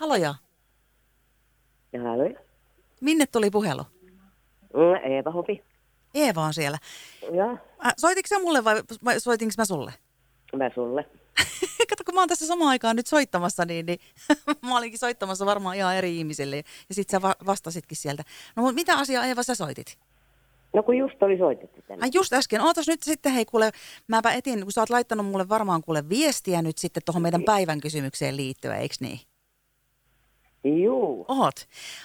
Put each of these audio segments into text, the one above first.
Haloja. Halo. Minne tuli puhelu? Mm, Eeva Hopi. Eeva on siellä. Joo, soititko sä mulle vai, vai soitinko mä sulle? mä sulle. Kato, kun mä oon tässä samaan aikaan nyt soittamassa, niin, niin mä olinkin soittamassa varmaan ihan eri ihmisille. Ja sit sä va- vastasitkin sieltä. No mutta mitä asiaa Eeva sä soitit? No kun just oli soitettu tänne. Ai just äsken. Ootas nyt sitten, hei kuule, mäpä etin, kun sä oot laittanut mulle varmaan kuule viestiä nyt sitten tuohon meidän päivän kysymykseen liittyen, eikö niin? Juu. Oot.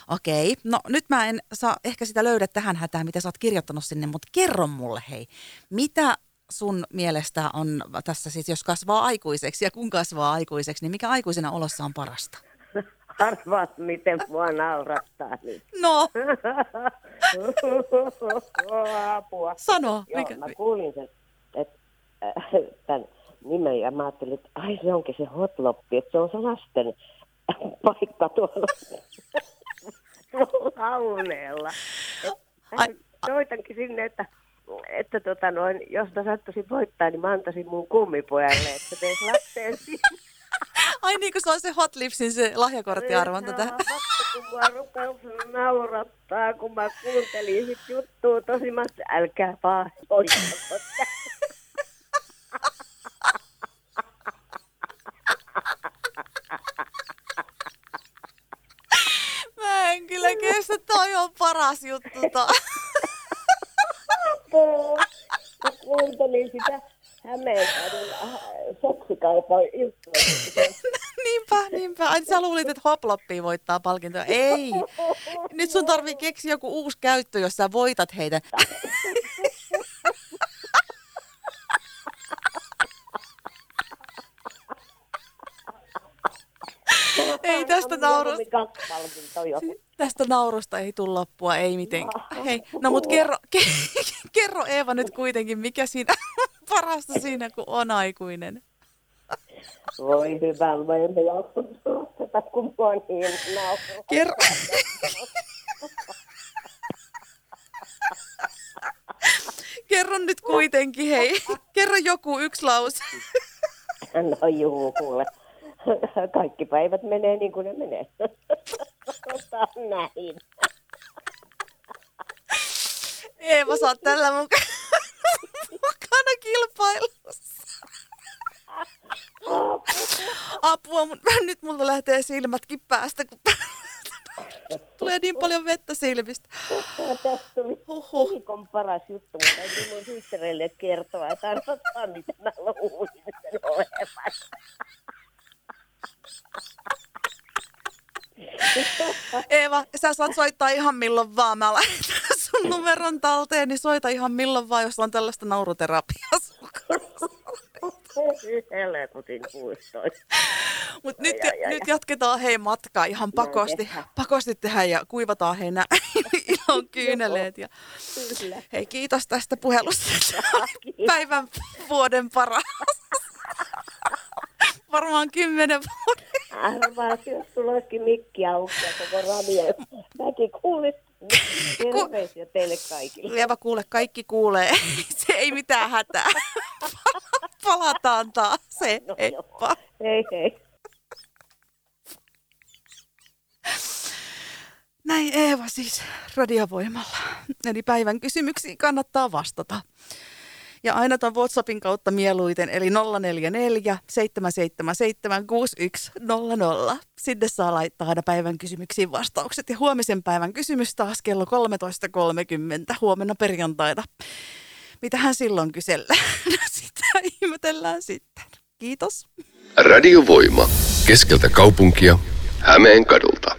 Okei. No nyt mä en saa ehkä sitä löydä tähän hätään, mitä sä oot kirjoittanut sinne, mutta kerro mulle hei, mitä sun mielestä on tässä siis, jos kasvaa aikuiseksi ja kun kasvaa aikuiseksi, niin mikä aikuisena olossa on parasta? Arvaat, miten mua naurattaa nyt. No, Apua. sano. Joo, Mikä? mä kuulin sen, että äh, tämän nimen ja mä ajattelin, että ai se onkin se hotloppi, että se on se lasten paikka tuolla launeella. Soitankin sinne, että, että tota noin, jos mä sattuisin voittaa, niin mä antaisin mun kummipojalle, että teis lapseen. Ai niin kuin se on se Hot Lipsin se lahjakorttiarvonta tähän. Joo, Vasta kun mua rupesi naurattaa, kun mä kuuntelin sit juttua tosi mä älkää vaan Mä en kyllä kestä, toi on paras juttu. To. Mä kuuntelin sitä Hämeenkadun äh, seksikaupan juttua. niinpä, niinpä. Ai sä luulit, että Hoploppi voittaa palkintoja. Ei. Nyt sun tarvii keksiä joku uusi käyttö, jos sä voitat heitä. Ei tästä naurusta. Tästä naurusta ei tule loppua, ei mitenkään. Hei, no mut kerro, ke, kerro Eeva nyt kuitenkin, mikä siinä parasta siinä, kun on aikuinen. Voi hyvä, mä en jaksa kun mä oon niin. Kerro. Kerro nyt kuitenkin, hei. Kerro joku yksi lause. No juu, kuule. Kaikki päivät menee niin kuin ne menee. Ota näin. Eeva, sä oot tällä muka- mukana kilpailussa. Apua, mun, nyt multa lähtee silmätkin päästä, kun tulee niin paljon vettä silmistä. Tästä tuli Huhhuh. viikon paras juttu, mutta täytyy mun systereille kertoa, että arvottaa, mitä mä luulin sen olevan. Eeva, sä saat soittaa ihan milloin vaan. Mä laitan sun numeron talteen, niin soita ihan milloin vaan, jos on tällaista nauruterapiaa. sun. Helkutin 16. Mut nyt, ai, ai, nyt jatketaan hei matkaa ihan pakosti, pakosti tehdä ja kuivataan hei ilon kyyneleet. Ja, Kyllä. hei kiitos tästä puhelusta. Päivän vuoden paras. Varmaan kymmenen vuoden. Arvaa, jos sulla olisikin mikki auki koko radio. Mäkin kuulisin. Terveisiä teille kaikille. Eeva kuule, kaikki kuulee. Se ei mitään hätää. Palataan taas. Se, No heippa. Hei hei. Näin Eeva siis radiovoimalla. Eli päivän kysymyksiin kannattaa vastata. Ja aina tuon WhatsAppin kautta mieluiten, eli 044 777 6100. Sinne saa laittaa aina päivän kysymyksiin vastaukset. Ja huomisen päivän kysymys taas kello 13.30 huomenna perjantaina. Mitähän silloin kysellään? No sitä ihmetellään sitten. Kiitos. Radiovoima. Keskeltä kaupunkia. Hämeen kadulla.